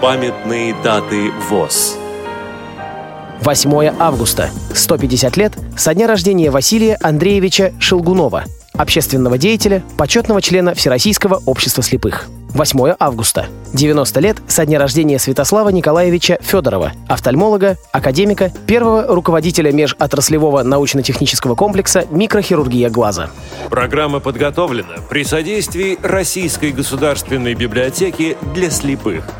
Памятные даты ВОЗ. 8 августа. 150 лет со дня рождения Василия Андреевича Шелгунова, общественного деятеля, почетного члена Всероссийского общества слепых. 8 августа. 90 лет со дня рождения Святослава Николаевича Федорова, офтальмолога, академика, первого руководителя межотраслевого научно-технического комплекса «Микрохирургия глаза». Программа подготовлена при содействии Российской государственной библиотеки для слепых –